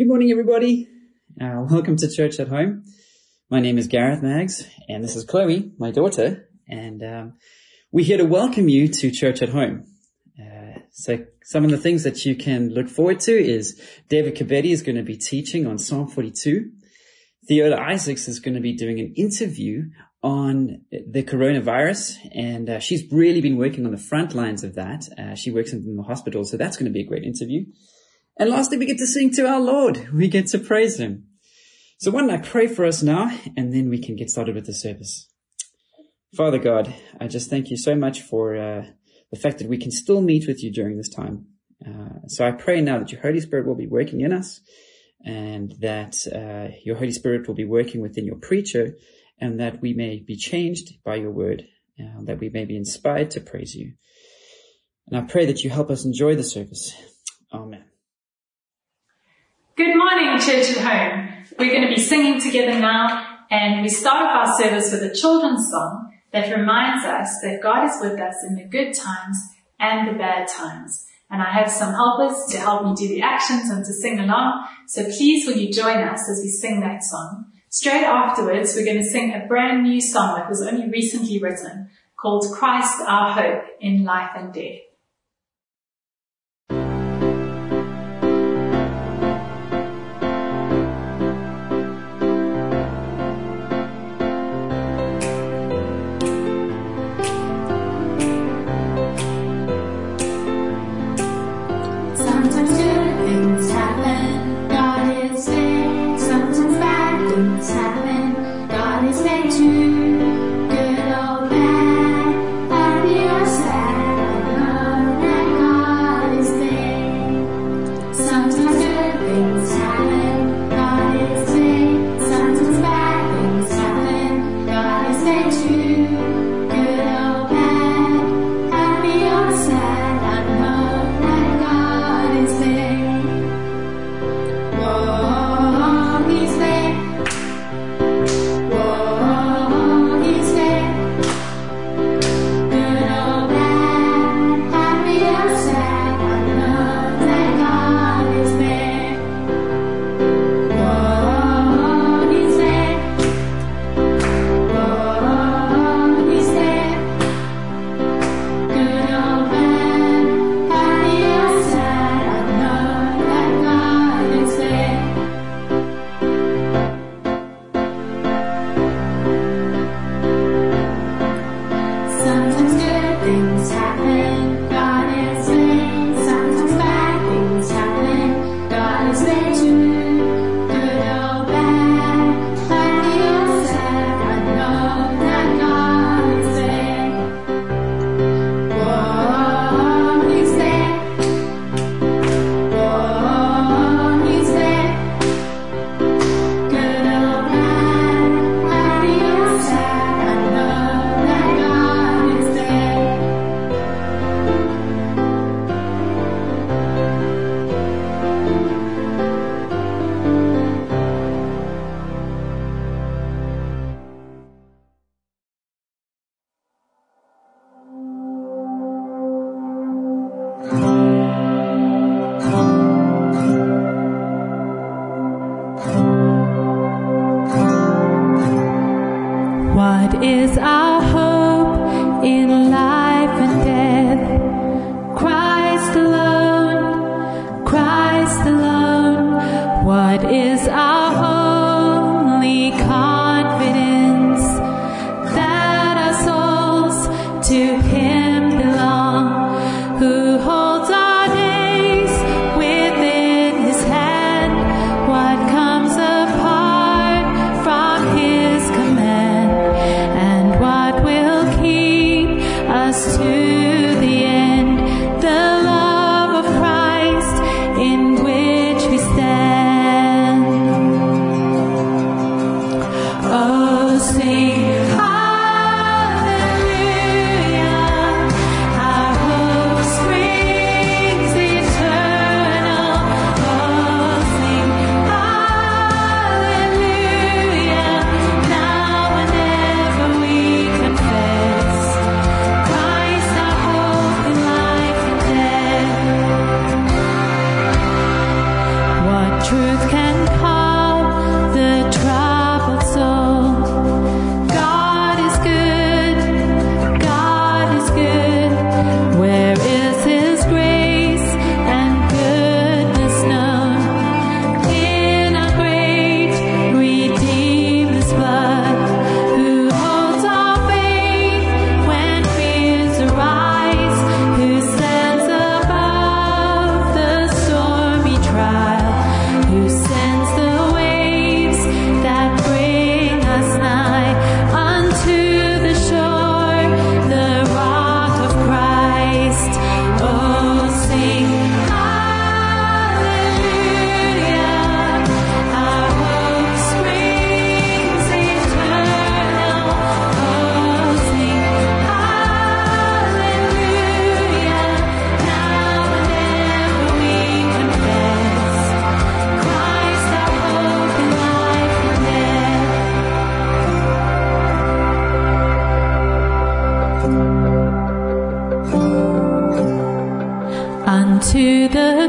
Good morning, everybody. Uh, welcome to Church at Home. My name is Gareth Maggs, and this is Chloe, my daughter, and um, we're here to welcome you to Church at Home. Uh, so some of the things that you can look forward to is David Cabetti is going to be teaching on Psalm 42. Theola Isaacs is going to be doing an interview on the coronavirus, and uh, she's really been working on the front lines of that. Uh, she works in the hospital, so that's going to be a great interview. And lastly, we get to sing to our Lord. We get to praise Him. So why don't I pray for us now, and then we can get started with the service. Father God, I just thank you so much for uh, the fact that we can still meet with you during this time. Uh, so I pray now that your Holy Spirit will be working in us, and that uh, your Holy Spirit will be working within your preacher, and that we may be changed by your word, uh, that we may be inspired to praise you. And I pray that you help us enjoy the service. Amen. Good morning, Church at Home. We're going to be singing together now, and we start off our service with a children's song that reminds us that God is with us in the good times and the bad times. And I have some helpers to help me do the actions and to sing along. So please will you join us as we sing that song. Straight afterwards, we're going to sing a brand new song that was only recently written called Christ Our Hope in Life and Death.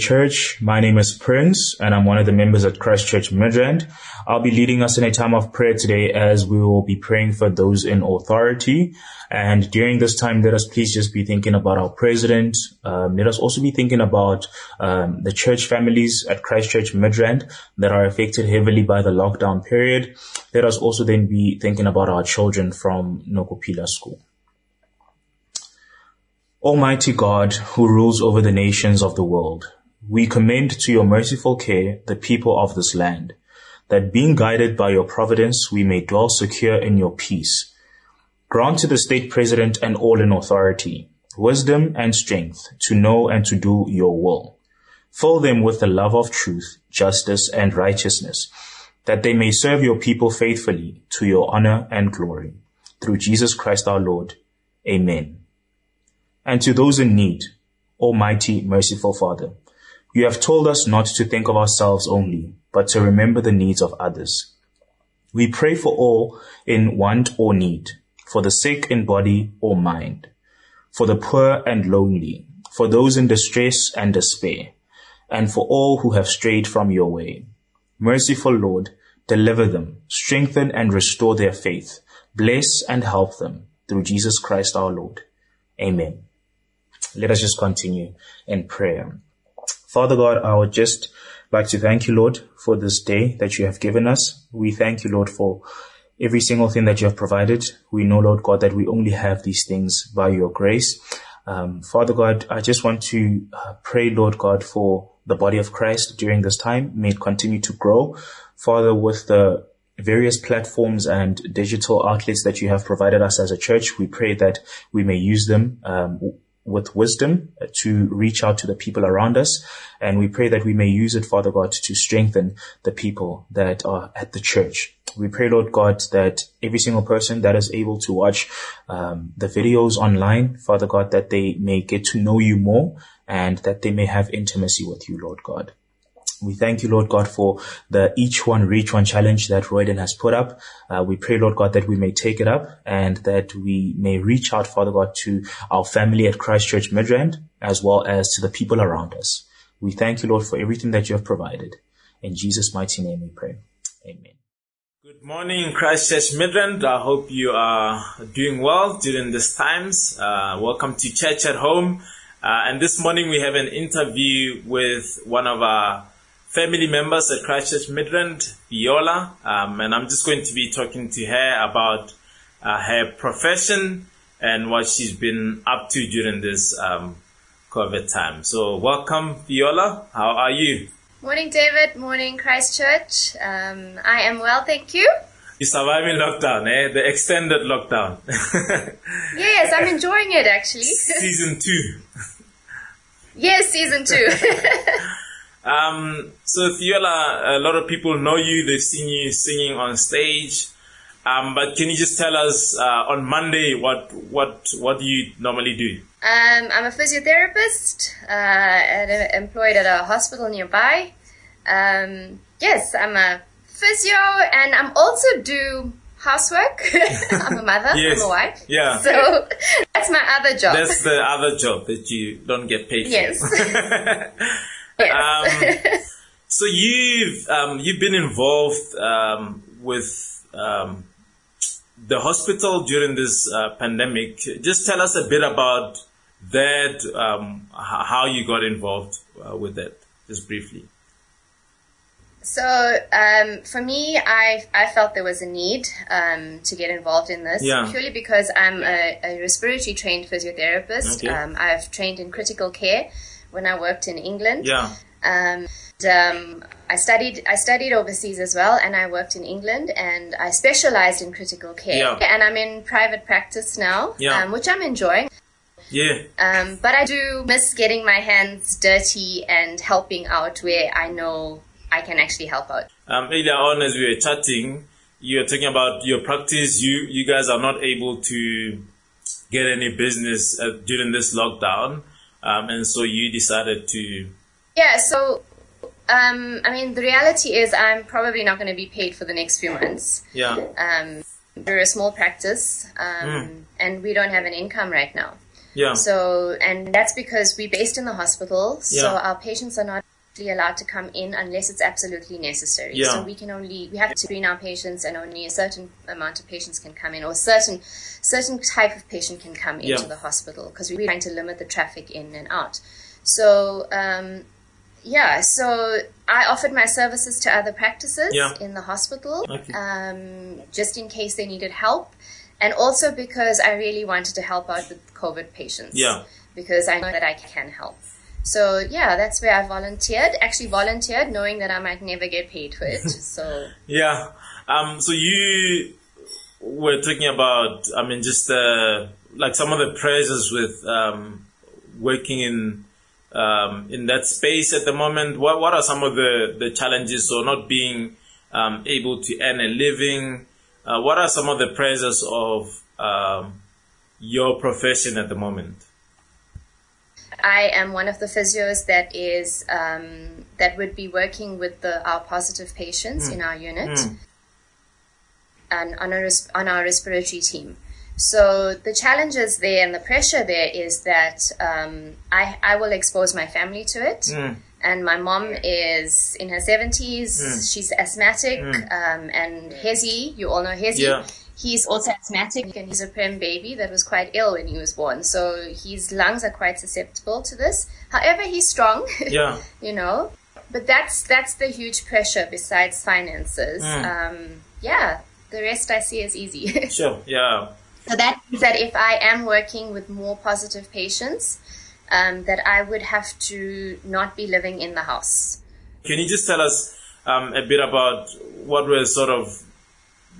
Church. My name is Prince and I'm one of the members at Christ Church Midrand. I'll be leading us in a time of prayer today as we will be praying for those in authority. And during this time, let us please just be thinking about our president. Um, let us also be thinking about um, the church families at Christ Church Midrand that are affected heavily by the lockdown period. Let us also then be thinking about our children from Nokuphila School. Almighty God, who rules over the nations of the world, we commend to your merciful care the people of this land, that being guided by your providence, we may dwell secure in your peace. Grant to the state president and all in authority wisdom and strength to know and to do your will. Fill them with the love of truth, justice, and righteousness, that they may serve your people faithfully to your honor and glory. Through Jesus Christ our Lord. Amen and to those in need, Almighty, merciful Father. You have told us not to think of ourselves only, but to remember the needs of others. We pray for all in want or need, for the sick in body or mind, for the poor and lonely, for those in distress and despair, and for all who have strayed from your way. Merciful Lord, deliver them, strengthen and restore their faith, bless and help them, through Jesus Christ our Lord. Amen. Let us just continue in prayer. Father God, I would just like to thank you, Lord, for this day that you have given us. We thank you, Lord, for every single thing that you have provided. We know, Lord God, that we only have these things by your grace. Um, Father God, I just want to uh, pray, Lord God, for the body of Christ during this time. May it continue to grow. Father, with the various platforms and digital outlets that you have provided us as a church, we pray that we may use them um, with wisdom to reach out to the people around us. And we pray that we may use it, Father God, to strengthen the people that are at the church. We pray, Lord God, that every single person that is able to watch um, the videos online, Father God, that they may get to know you more and that they may have intimacy with you, Lord God. We thank you, Lord God, for the each one reach one challenge that Royden has put up. Uh, we pray, Lord God, that we may take it up and that we may reach out, Father God, to our family at Christ Church Midrand as well as to the people around us. We thank you, Lord, for everything that you have provided. In Jesus' mighty name we pray. Amen. Good morning, Christchurch Midrand. I hope you are doing well during these times. Uh, welcome to Church at Home. Uh, and this morning we have an interview with one of our family members at Christchurch Midrand, Viola, um, and I'm just going to be talking to her about uh, her profession and what she's been up to during this um, COVID time. So, welcome, Viola. How are you? Morning, David. Morning, Christchurch. Um, I am well, thank you. You're surviving lockdown, eh? The extended lockdown. yes, I'm enjoying it actually. Season two. yes, season two. Um, so Viola, a lot of people know you. They've seen you singing on stage. Um, but can you just tell us uh, on Monday what what what do you normally do? Um, I'm a physiotherapist, uh, at employed at a hospital nearby. Um, yes, I'm a physio, and I'm also do housework. I'm a mother. yes. I'm a wife. Yeah. So that's my other job. That's the other job that you don't get paid for. yes. Yes. um, so you've um, you've been involved um, with um, the hospital during this uh, pandemic. Just tell us a bit about that, um, how you got involved uh, with that, just briefly. So um, for me, I I felt there was a need um, to get involved in this yeah. purely because I'm a, a respiratory trained physiotherapist. Okay. Um, I've trained in critical care when I worked in England. Yeah. Um, and, um, I studied I studied overseas as well, and I worked in England, and I specialized in critical care. Yeah. And I'm in private practice now, Yeah. um, which I'm enjoying. Yeah. Um, but I do miss getting my hands dirty and helping out where I know I can actually help out. Um, earlier on, as we were chatting, you were talking about your practice. You you guys are not able to get any business uh, during this lockdown, um, and so you decided to. Yeah. So, um, I mean, the reality is, I'm probably not going to be paid for the next few months. Yeah. Um, we're a small practice, um, Mm. and we don't have an income right now. Yeah. So, and that's because we're based in the hospital, so Yeah. our patients are not allowed to come in unless it's absolutely necessary. Yeah. So we can only we have to screen our patients, and only a certain amount of patients can come in, or certain certain type of patient can come into Yeah. the hospital because we're trying to limit the traffic in and out. So. Um, yeah, so I offered my services to other practices Yeah. in the hospital, Okay. um, just in case they needed help, and also because I really wanted to help out with COVID patients Yeah. because I know that I can help. So yeah, that's where I volunteered. Actually, volunteered knowing that I might never get paid for it. So Yeah. Um, so you were talking about, I mean, just uh, like some of the pressures with um, working in um, in that space at the moment. What what are some of the the challenges? So not being um, able to earn a living. Uh, what are some of the pressures of um, your profession at the moment? I am one of the physios that is um, that would be working with the our positive patients in our unit Mm. and on our on our respiratory team. So the challenges there and the pressure there is that um, I I will expose my family to it. Mm. And my mom is in her 70s. She's asthmatic. Um, and Hezi, you all know Hezi. Yeah. He's also asthmatic and he's a prem baby that was quite ill when he was born. So his lungs are quite susceptible to this. However, he's strong, Yeah. you know. But that's that's the huge pressure besides finances. Um, yeah, the rest I see as easy. Sure. Yeah. So that means that if I am working with more positive patients, um, that I would have to not be living in the house. Can you just tell us um, a bit about what were sort of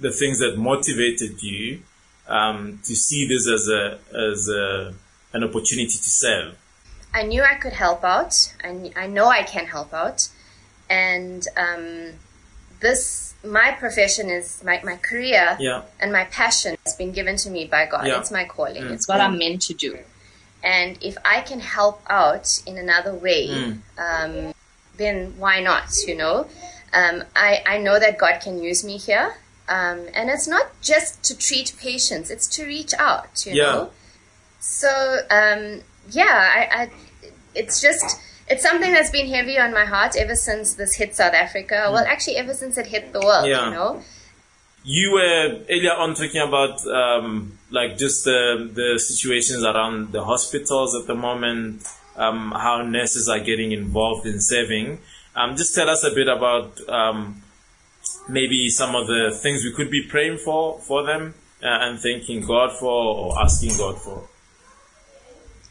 the things that motivated you um, to see this as a as a, an opportunity to serve? I knew I could help out. I, I know I can help out, and um, this my profession is my, my career Yeah. and my passion has been given to me by God. Yeah. It's my calling. Mm. It's what I'm meant to do. And if I can help out in another way, Mm. um, then why not? You know, um, I I know that God can use me here, um, and it's not just to treat patients; it's to reach out. You Yeah. know, so um, yeah, I, I it's just. It's something that's been heavy on my heart ever since this hit South Africa. Well, actually, ever since it hit the world, Yeah. you know. You were earlier on talking about um, like just the the situations around the hospitals at the moment, um, how nurses are getting involved in serving. Um, just tell us a bit about um, maybe some of the things we could be praying for for them uh, and thanking God for or asking God for.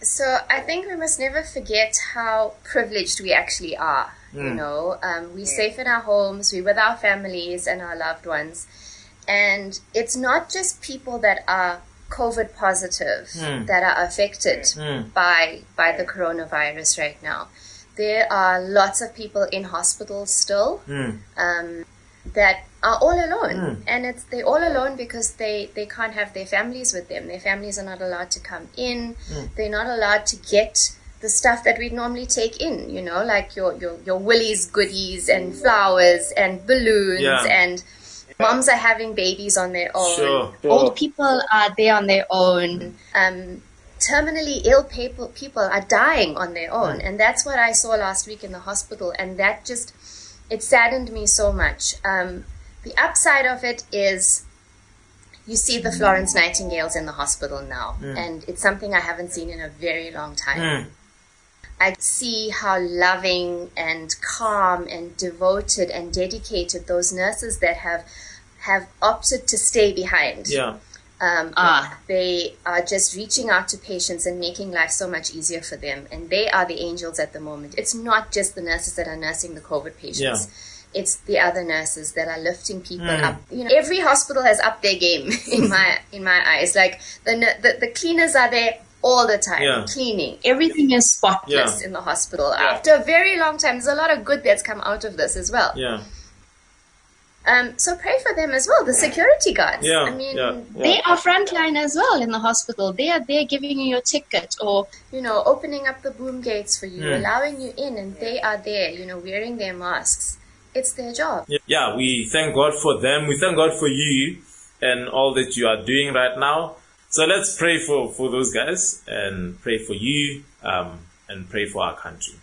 So I think we must never forget how privileged we actually are. Hmm. You know, um, we're safe in our homes, we're with our families and our loved ones, and it's not just people that are COVID positive Hmm. that are affected Hmm. by by the coronavirus right now. There are lots of people in hospitals still Mm. um, that are all alone, Mm. and it's they're all alone because they they can't have their families with them. Their families are not allowed to come in. Mm. They're not allowed to get the stuff that we'd normally take in. You know, like your your your Woolies goodies and flowers and balloons Yeah. and. Moms are having babies on their own. Sure. Old people are there on their own. Um, terminally ill people people are dying on their own, and that's what I saw last week in the hospital, and that just it saddened me so much. Um, the upside of it is you see the Florence Nightingales in the hospital now, and it's something I haven't seen in a very long time. Mm. I see how loving and calm and devoted and dedicated those nurses that have have opted to stay behind Yeah. Um, are. They are just reaching out to patients and making life so much easier for them. And they are the angels at the moment. It's not just the nurses that are nursing the COVID patients. It's the other nurses that are lifting people Mm. up. You know, every hospital has upped their game in my in my eyes. Like the the, the cleaners are there all the time, Yeah. cleaning. Everything is spotless Yeah. in the hospital. After a very long time, there's a lot of good that's come out of this as well. Yeah. Um, so pray for them as well. The security guards. Yeah, I mean, yeah, yeah. they are frontline as well in the hospital. They are there giving you your ticket or, you know, opening up the boom gates for you, Mm. allowing you in, and they are there, you know, wearing their masks. It's their job. Yeah, we thank God for them. We thank God for you and all that you are doing right now. So let's pray for, for those guys and pray for you um, and pray for our country.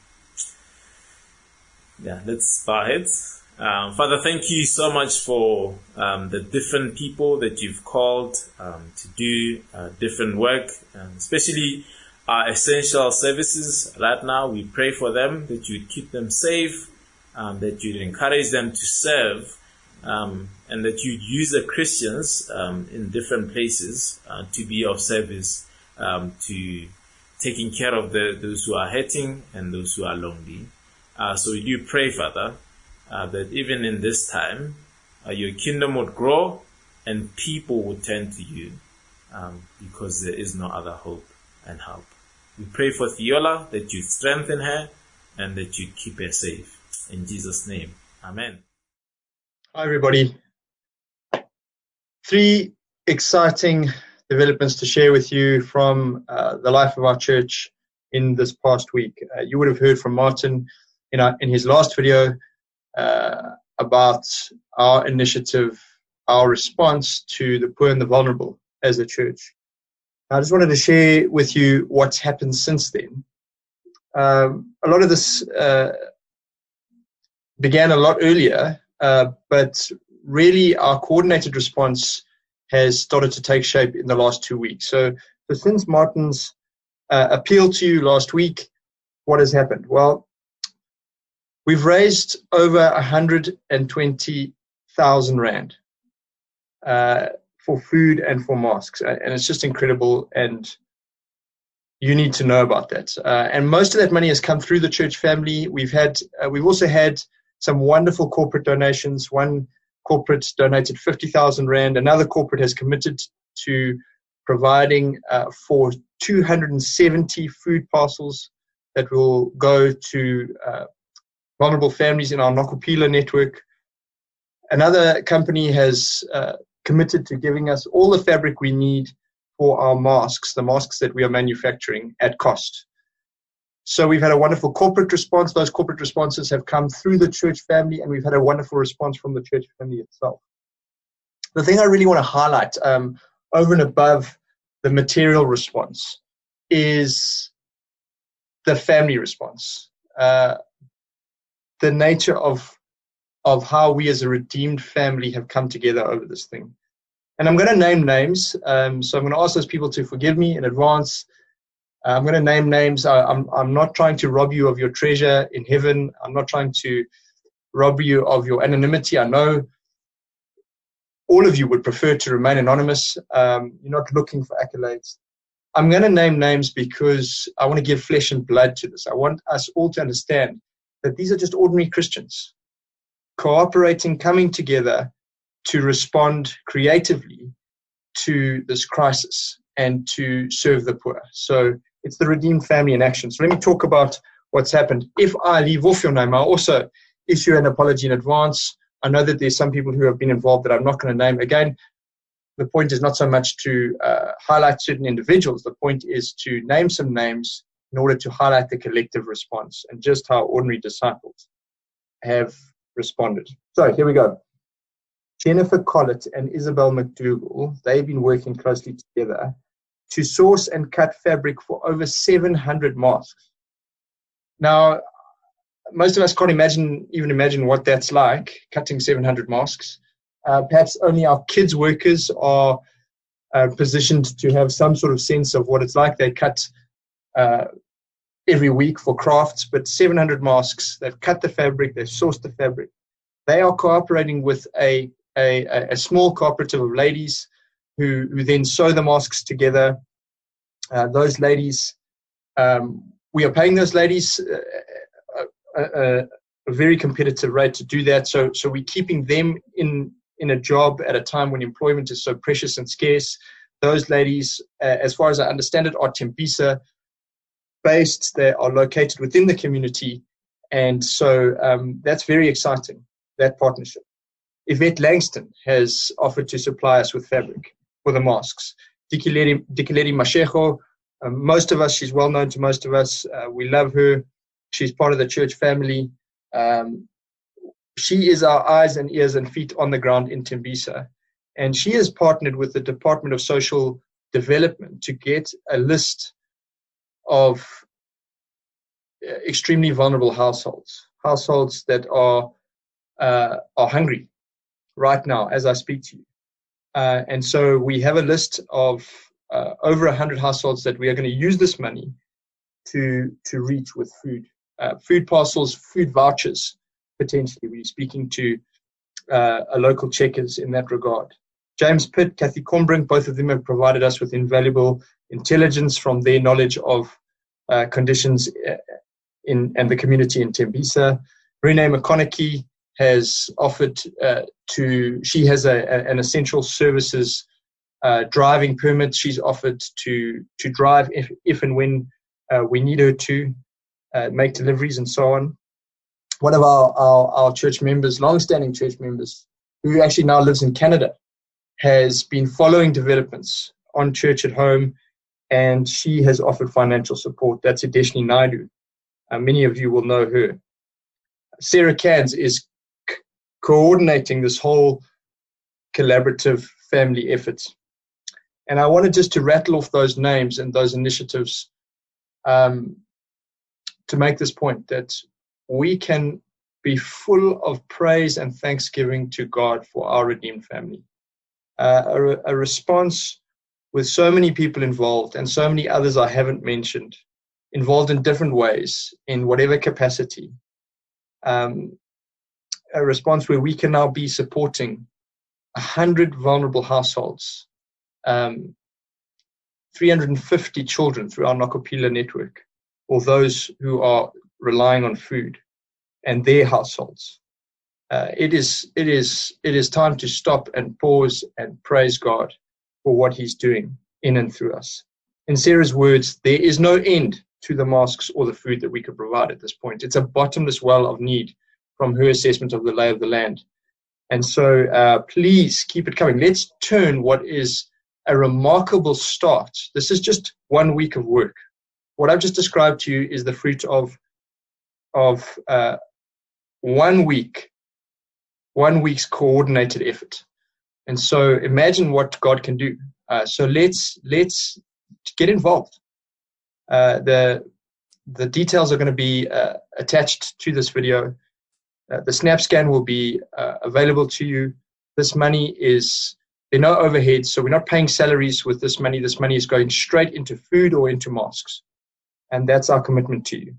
Yeah, let's bow heads. Um, Father, thank you so much for um, the different people that you've called um, to do uh, different work, um, especially our essential services right now. We pray for them that you'd keep them safe, um, that you'd encourage them to serve, um, and that you'd use the Christians um, in different places uh, to be of service to taking care of the, those who are hurting and those who are lonely. Uh, so we do pray, Father, uh, that even in this time, uh, your kingdom would grow and people would turn to you um, because there is no other hope and help. We pray for Theola that you strengthen her and that you keep her safe. In Jesus' name, Amen. Hi, everybody. Three exciting developments to share with you from uh, the life of our church in this past week. Uh, you would have heard from Martin in, our, in his last video uh, about our initiative, our response to the poor and the vulnerable as a church. I just wanted to share with you what's happened since then. Um, a lot of this uh, began a lot earlier, uh, but really our coordinated response has started to take shape in the last two weeks. So, so since Martin's uh, appeal to you last week, what has happened? Well, we've raised over 120,000 Rand uh, for food and for masks. Uh, And it's just incredible. And you need to know about that. Uh, and most of that money has come through the church family. We've had, uh, we've also had some wonderful corporate donations. One corporate donated 50,000 Rand. Another corporate has committed to providing uh, for 270 food parcels that will go to uh, vulnerable families in our Nokuphila network. another company has uh, committed to giving us all the fabric we need for our masks, the masks that we are manufacturing at cost. So we've had a wonderful corporate response. Those corporate responses have come through the church family, and we've had a wonderful response from the church family itself. The thing I really want to highlight, um, over and above the material response, is the family response, uh, the nature of of how we as a redeemed family have come together over this thing. And I'm going to name names. Um, so I'm going to ask those people to forgive me in advance. Uh, I'm going to name names. I, I'm, I'm not trying to rob you of your treasure in heaven. I'm not trying to rob you of your anonymity. I know all of you would prefer to remain anonymous. Um, you're not looking for accolades. I'm going to name names because I want to give flesh and blood to this. I want us all to understand that these are just ordinary Christians cooperating, coming together to respond creatively to this crisis and to serve the poor. So it's the redeemed family in action. So let me talk about what's happened. If I leave off your name, I'll also issue an apology in advance. I know that there's some people who have been involved that I'm not going to name. Again, the point is not so much to uh, highlight certain individuals. The point is to name some names in order to highlight the collective response and just how ordinary disciples have responded. So here we go. Jennifer Collett and Isabel McDougall, they've been working closely together to source and cut fabric for over 700 masks. Now, most of us can't imagine, even imagine what that's like, cutting 700 masks. Uh, perhaps only our kids' workers are uh, positioned to have some sort of sense of what it's like. They cut uh, every week for crafts, but 700 masks. They've cut the fabric, they've sourced the fabric. They are cooperating with a, a, a small cooperative of ladies who, who then sew the masks together. Uh, those ladies, um, we are paying those ladies uh, a, a, a, very competitive rate to do that. So, so we're keeping them in, in a job at a time when employment is so precious and scarce. Those ladies, uh, as far as I understand it, are Tembisa based, they are located within the community, and so um, that's very exciting, that partnership. Yvette Langston has offered to supply us with fabric for the masks. Dikileri, Dikileri Mashejo, um, most of us, she's well known to most of us. Uh, we love her. She's part of the church family. Um, she is our eyes and ears and feet on the ground in Tembisa. And she has partnered with the Department of Social Development to get a list of uh, extremely vulnerable households, households that are uh, are hungry right now as I speak to you. Uh, and so we have a list of uh, over 100 households that we are going to use this money to to reach with food, uh, food parcels, food vouchers. Potentially, we're speaking to uh, a local checkers in that regard. James Pitt, Kathy Combrink, both of them have provided us with invaluable intelligence from their knowledge of uh, conditions uh, in and the community in Tembisa. Renee McConaughey has offered uh, to, she has a, a, an essential services uh, driving permit. She's offered to, to drive if, if and when uh, we need her to uh, make deliveries and so on. One of our, our, our church members, long-standing church members, who actually now lives in Canada, has been following developments on Church at Home, and she has offered financial support. That's Adeshni Naidu. Uh, many of you will know her. Sarah Cans is c- coordinating this whole collaborative family effort. And I wanted just to rattle off those names and those initiatives um, to make this point that we can be full of praise and thanksgiving to God for our redeemed family uh, a, a response with so many people involved and so many others I haven't mentioned, involved in different ways in whatever capacity. Um, a response where we can now be supporting 100 vulnerable households, um, 350 children through our Nokuphila network, or those who are relying on food and their households uh, it is it is it is time to stop and pause and praise God for what He's doing in and through us. In Sarah's words, there is no end to the masks or the food that we could provide at this point. It's a bottomless well of need from her assessment of the lay of the land. And so uh, please keep it coming. Let's turn what is a remarkable start. This is just one week of work. What I've just described to you is the fruit of of uh, one week, one week's coordinated effort. And so imagine what God can do. Uh, so let's let's get involved. Uh, the the details are going to be uh, attached to this video. Uh, the SnapScan will be uh, available to you. This money is there are no overheads, so we're not paying salaries with this money. This money is going straight into food or into mosques, and that's our commitment to you.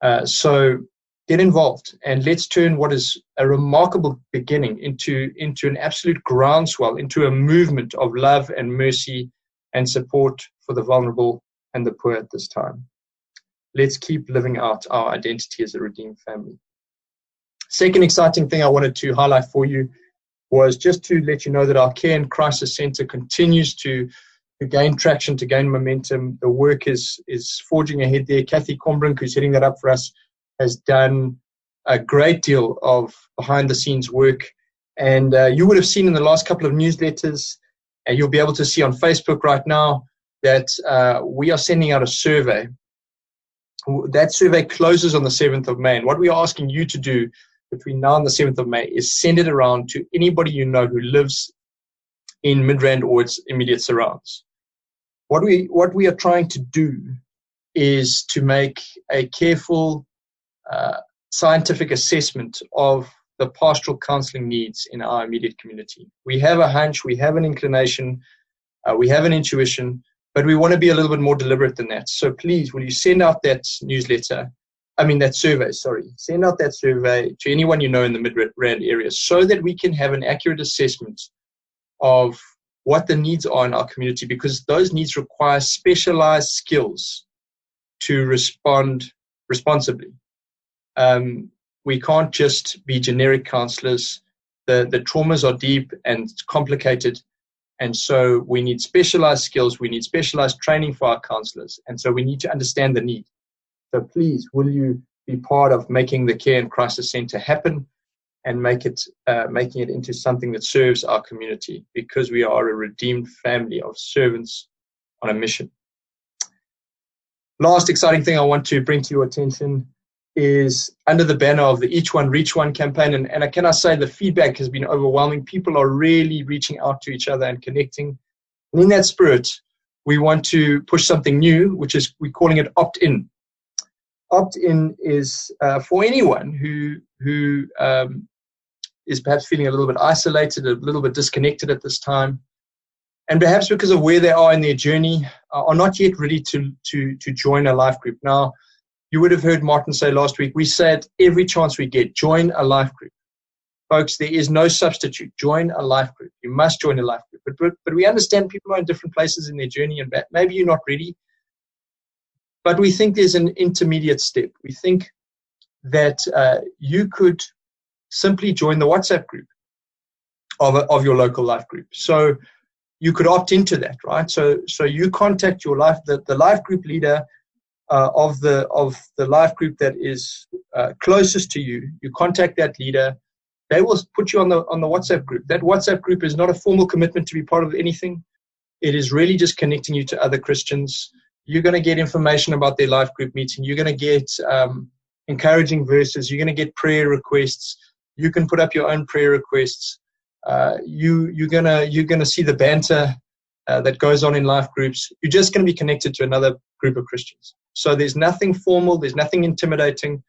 Uh, so get involved and let's turn what is a remarkable beginning into into an absolute groundswell, into a movement of love and mercy and support for the vulnerable and the poor at this time. Let's keep living out our identity as a redeemed family. Second exciting thing I wanted to highlight for you was just to let you know that our Care and Crisis Center continues to, to gain traction, to gain momentum. The work is, is forging ahead there. Kathy Combrink, who's heading that up for us, has done a great deal of behind the scenes work. And uh, you would have seen in the last couple of newsletters, and you'll be able to see on Facebook right now that uh, we are sending out a survey. That survey closes on the 7th of May. And what we are asking you to do between now and the 7th of May is send it around to anybody you know who lives in Midrand or its immediate surrounds. What we, what we are trying to do is to make a careful uh, scientific assessment of the pastoral counseling needs in our immediate community. We have a hunch, we have an inclination, uh, we have an intuition, but we want to be a little bit more deliberate than that. So please, will you send out that newsletter I mean, that survey, sorry. Send out that survey to anyone you know in the Midrand area so that we can have an accurate assessment of what the needs are in our community because those needs require specialized skills to respond responsibly. Um, we can't just be generic counselors. The, the traumas are deep and complicated. And so we need specialized skills. We need specialized training for our counselors. And so we need to understand the need. So please, will you be part of making the Care and Crisis Center happen and make it, uh, making it into something that serves our community because we are a redeemed family of servants on a mission. Last exciting thing I want to bring to your attention is under the banner of the Each One Reach One campaign. And, and I cannot say the feedback has been overwhelming. People are really reaching out to each other and connecting. And in that spirit, we want to push something new, which is we're calling it opt in opt-in is uh, for anyone who who um, is perhaps feeling a little bit isolated, a little bit disconnected at this time, and perhaps because of where they are in their journey, uh, are not yet ready to to to join a life group. Now, you would have heard Martin say last week. We said every chance we get, join a life group, folks. There is no substitute. Join a life group. You must join a life group. But but, but we understand people are in different places in their journey, and maybe you're not ready but we think there's an intermediate step. We think that uh, you could simply join the WhatsApp group of, a, of your local life group. So you could opt into that, right? So so you contact your life the, the life group leader uh, of the of the life group that is uh, closest to you. You contact that leader. They will put you on the on the WhatsApp group. That WhatsApp group is not a formal commitment to be part of anything. It is really just connecting you to other Christians you're going to get information about their life group meeting. You're going to get um, encouraging verses. You're going to get prayer requests. You can put up your own prayer requests. Uh, you you're gonna you're gonna see the banter uh, that goes on in life groups. You're just going to be connected to another group of Christians. So there's nothing formal. There's nothing intimidating.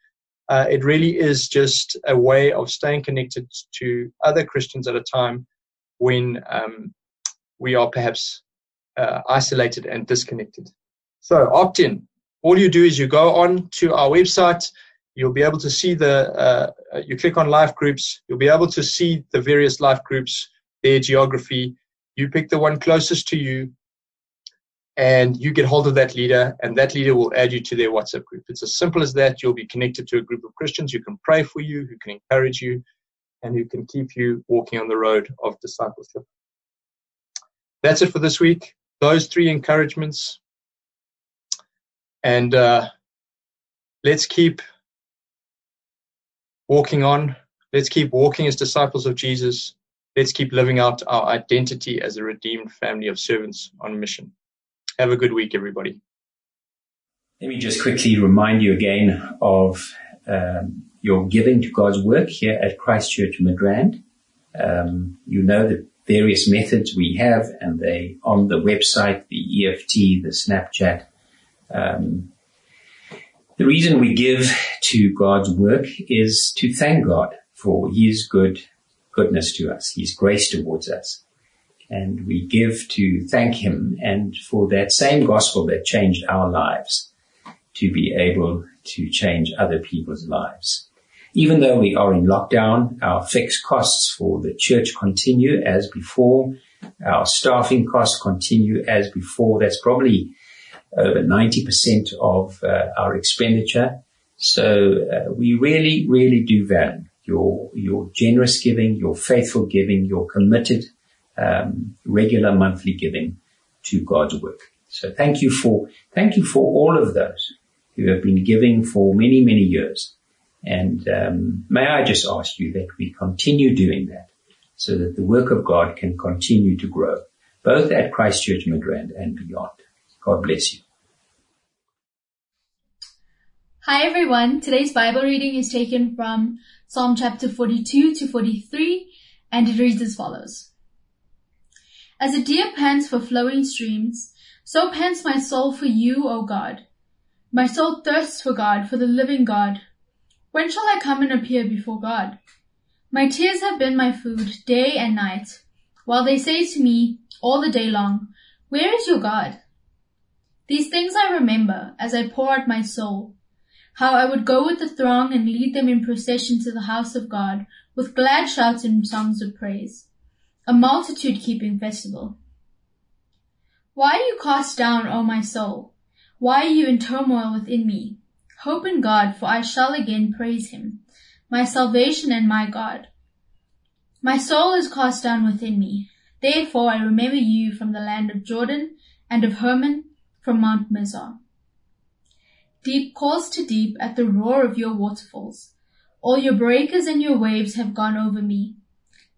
Uh, it really is just a way of staying connected to other Christians at a time when um, we are perhaps uh, isolated and disconnected. So opt in. All you do is you go on to our website. You'll be able to see the, uh, uh, you click on life groups. You'll be able to see the various life groups, their geography. You pick the one closest to you and you get hold of that leader and that leader will add you to their WhatsApp group. It's as simple as that. You'll be connected to a group of Christians who can pray for you, who can encourage you, and who can keep you walking on the road of discipleship. That's it for this week. Those three encouragements and uh, let's keep walking on Let's keep walking as disciples of Jesus. Let's keep living out our identity as a redeemed family of servants on mission. Have a good week, everybody. Let me just quickly remind you again of um, your giving to God's work here at Christchurch Midrand. Um, you know the various methods we have, and they on the website, the EFT, the SnapScan. Um, the reason we give to God's work is to thank God for His good goodness to us, His grace towards us. And we give to thank Him and for that same gospel that changed our lives to be able to change other people's lives. Even though we are in lockdown, our fixed costs for the church continue as before. Our staffing costs continue as before. That's probably over 90% of uh, our expenditure. So uh, we really, really do value your, your generous giving, your faithful giving, your committed, regular monthly giving to God's work. So thank you for, thank you for all of those who have been giving for many, many years. And um, may I just ask you that we continue doing that so that the work of God can continue to grow, both at Christchurch Midrand and beyond. God bless you. Hi everyone. Today's Bible reading is taken from Psalm chapter 42 to 43 and it reads as follows. As a deer pants for flowing streams, so pants my soul for you, O God. My soul thirsts for God, for the living God. When shall I come and appear before God? My tears have been my food day and night, while they say to me all the day long, Where is your God? These things I remember as I pour out my soul, how I would go with the throng and lead them in procession to the house of God with glad shouts and songs of praise, a multitude keeping festival. Why are you cast down, O my soul? Why are you in turmoil within me? Hope in God, for I shall again praise him, my salvation and my God. My soul is cast down within me. Therefore I remember you from the land of Jordan and of Hermon from Mount Mizar. Deep calls to deep at the roar of your waterfalls. All your breakers and your waves have gone over me.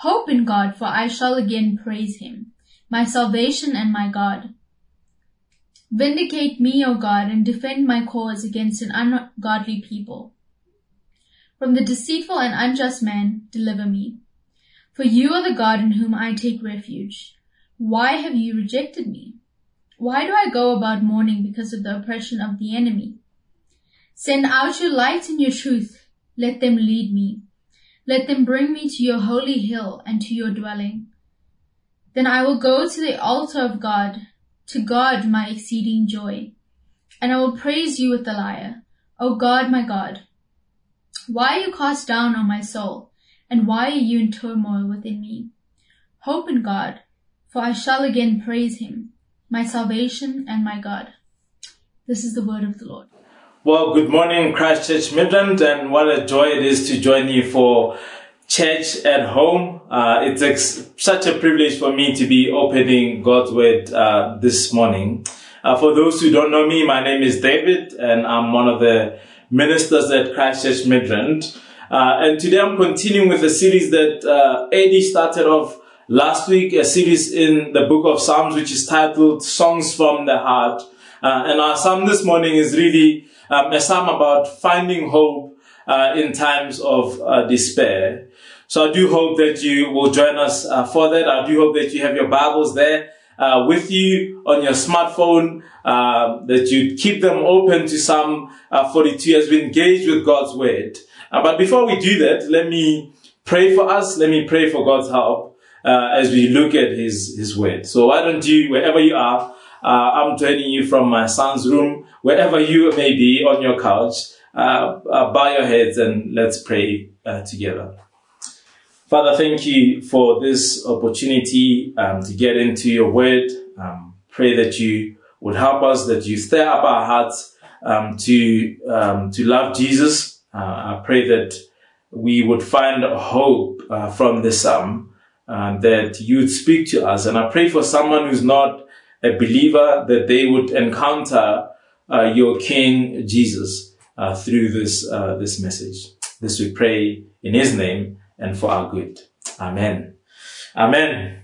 Hope in God, for I shall again praise him, my salvation and my God. Vindicate me, O God, and defend my cause against an ungodly people. From the deceitful and unjust man, deliver me. For you are the God in whom I take refuge. Why have you rejected me? Why do I go about mourning because of the oppression of the enemy? Send out your light and your truth. Let them lead me. Let them bring me to your holy hill and to your dwelling. Then I will go to the altar of God to God my exceeding joy. And I will praise you with the lyre, O God my God. Why are you cast down, on my soul? And why are you in turmoil within me? Hope in God, for I shall again praise him, my salvation and my God. This is the word of the Lord. Well, good morning, Christchurch Midrand, and what a joy it is to join you for church at home. Uh, it's ex- such a privilege for me to be opening God's Word uh, this morning. Uh, for those who don't know me, my name is David, and I'm one of the ministers at Christchurch Midrand. Uh, and today I'm continuing with a series that uh, Eddie started off last week, a series in the book of Psalms, which is titled Songs from the Heart. Uh, and our psalm this morning is really um, a psalm about finding hope in times of despair. So I do hope that you will join us uh, for that. I do hope that you have your Bibles there uh, with you on your smartphone, uh, that you keep them open to Psalm uh, 42 as we engage with God's Word. Uh, but before we do that, let me pray for us. Let me pray for God's help uh, as we look at His, His Word. So why don't you, wherever you are, I'm joining you from my son's room, wherever you may be on your couch, bow your heads and let's pray uh, together. Father, thank you for this opportunity um, to get into your word. Um, pray that you would help us, that you stir up our hearts um, to um, to love Jesus. Uh, I pray that we would find hope uh, from this psalm, uh, that you would speak to us. And I pray for someone who's not a believer that they would encounter uh, your King Jesus uh, through this uh, this message. This we pray in His name and for our good. Amen. Amen.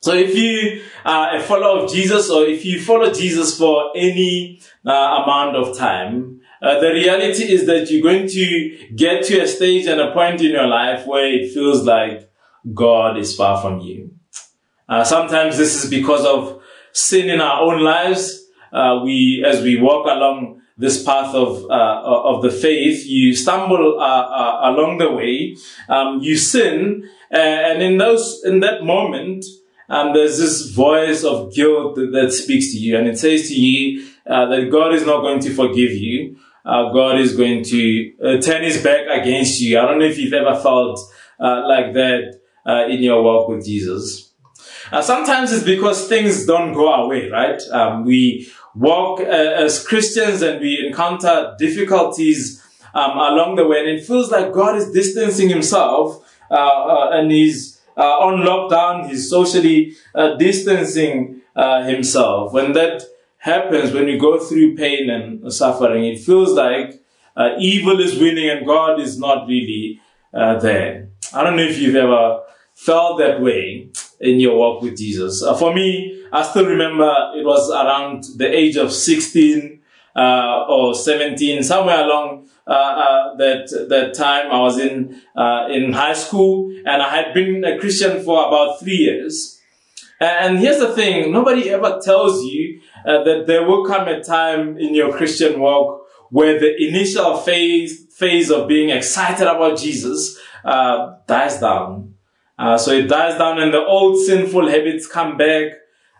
So if you are a follower of Jesus or if you follow Jesus for any uh, amount of time, uh, the reality is that you're going to get to a stage and a point in your life where it feels like God is far from you. Uh, sometimes this is because of sin in our own lives. Uh, we, as we walk along this path of uh, of the faith, you stumble uh, uh, along the way, um, you sin, and in those in that moment, um, there's this voice of guilt that, that, speaks to you, and it says to you uh, that God is not going to forgive you. Uh, God is going to uh, turn His back against you. I don't know if you've ever felt like that in your walk with Jesus. Sometimes it's because things don't go our way, right? Um, we walk uh, as Christians and we encounter difficulties um, along the way, and it feels like God is distancing Himself uh, uh, and He's uh, on lockdown. He's socially uh, distancing uh, Himself. When that happens, when we go through pain and suffering, it feels like evil is winning and God is not really there. I don't know if you've ever felt that way in your walk with Jesus. Uh, for me, I still remember it was around the age of 16 uh, or 17, somewhere along uh, uh that that time. I was in uh, in high school, and I had been a Christian for about three years. And here's the thing: nobody ever tells you uh, that there will come a time in your Christian walk where the initial phase phase of being excited about Jesus dies down uh, so it dies down and the old sinful habits come back.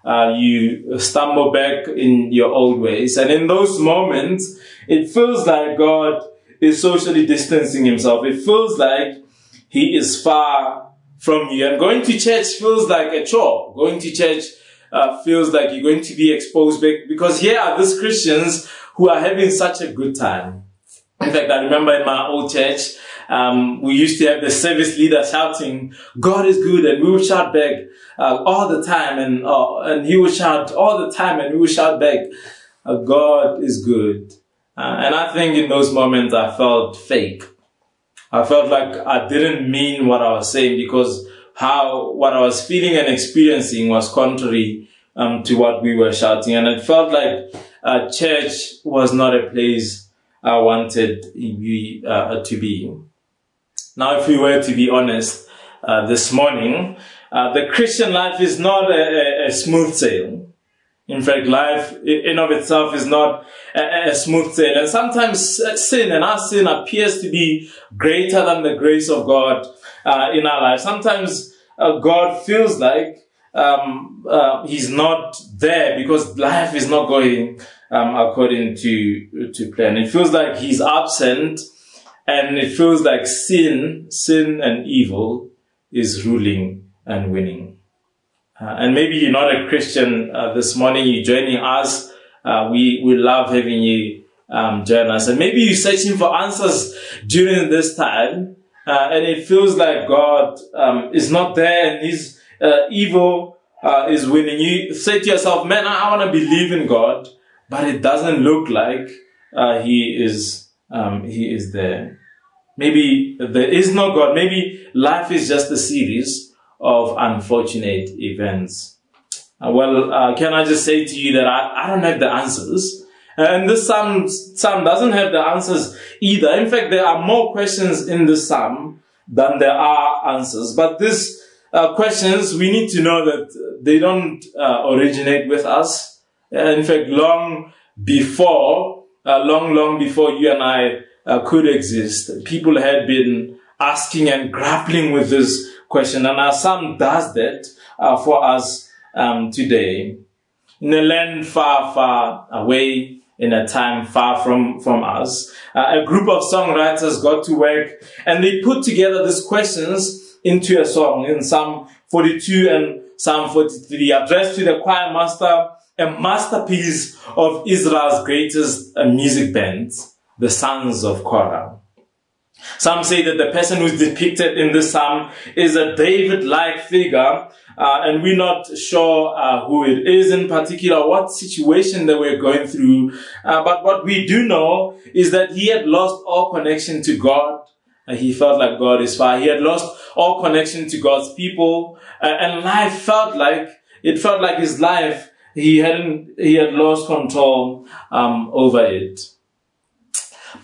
Uh, you stumble back in your old ways. And in those moments, it feels like God is socially distancing himself. It feels like he is far from you. And going to church feels like a chore. Going to church uh, feels like you're going to be exposed back because here are these Christians who are having such a good time. In fact, I remember in my old church, um, we used to have the service leader shouting, God is good, and we would shout back uh, all the time, and, uh, and he would shout all the time, and we would shout back, uh, God is good. Uh, and I think in those moments I felt fake. I felt like I didn't mean what I was saying because how, what I was feeling and experiencing was contrary um, to what we were shouting. And it felt like church was not a place I wanted uh, to be. Now, if we were to be honest, uh, this morning, uh, the Christian life is not a, a, a, smooth sail. In fact, life in of itself is not a, a, smooth sail. And sometimes sin and our sin appears to be greater than the grace of God uh, in our life. Sometimes uh, God feels like um, uh, He's not there because life is not going um, according to to plan. It feels like He's absent and it feels like sin, sin and evil is ruling and winning. Uh, and maybe you're not a Christian uh, this morning, you're joining us. Uh, we, we love having you um, join us. And maybe you're searching for answers during this time, uh, and it feels like God um, is not there and His uh, evil uh, is winning. You say to yourself, man, I, I want to believe in God, but it doesn't look like He is um, he is there. Maybe there is no God. Maybe life is just a series of unfortunate events. Uh, well, uh, can I just say to you that I, I don't have the answers. And this psalm, psalm doesn't have the answers either. In fact, there are more questions in this psalm than there are answers. But these uh, questions, we need to know that they don't uh, originate with us. in fact, long before uh, long, long before you and I uh, could exist, people had been asking and grappling with this question, and our psalm does that uh, for us um, today. In a land far, far away, in a time far from, from us. Uh, a group of songwriters got to work and they put together these questions into a song in Psalm 42 and Psalm 43 addressed to the choir master, a masterpiece of Israel's greatest uh, music band, the Sons of Korah. Some say that the person who's depicted in this psalm is a David-like figure, uh, and we're not sure uh, who it is in particular, what situation that we're going through. Uh, but what we do know is that he had lost all connection to God. he felt like God is far. He had lost all connection to God's people, uh, and life felt like it felt like his life. He hadn't. He had lost control um, over it.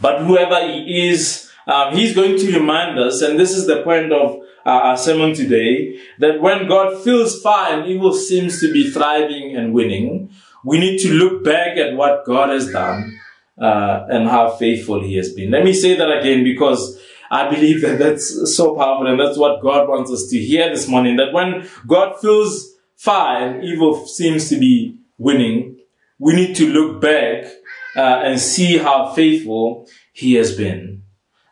But whoever he is um, he's going to remind us, and this is the point of uh, our sermon today, that when God feels far and evil seems to be thriving and winning, we need to look back at what God has done uh, and how faithful He has been. Let me say that again because I believe that that's so powerful, and that's what God wants us to hear this morning. That when God feels and evil seems to be winning, we need to look back uh, and see how faithful He has been.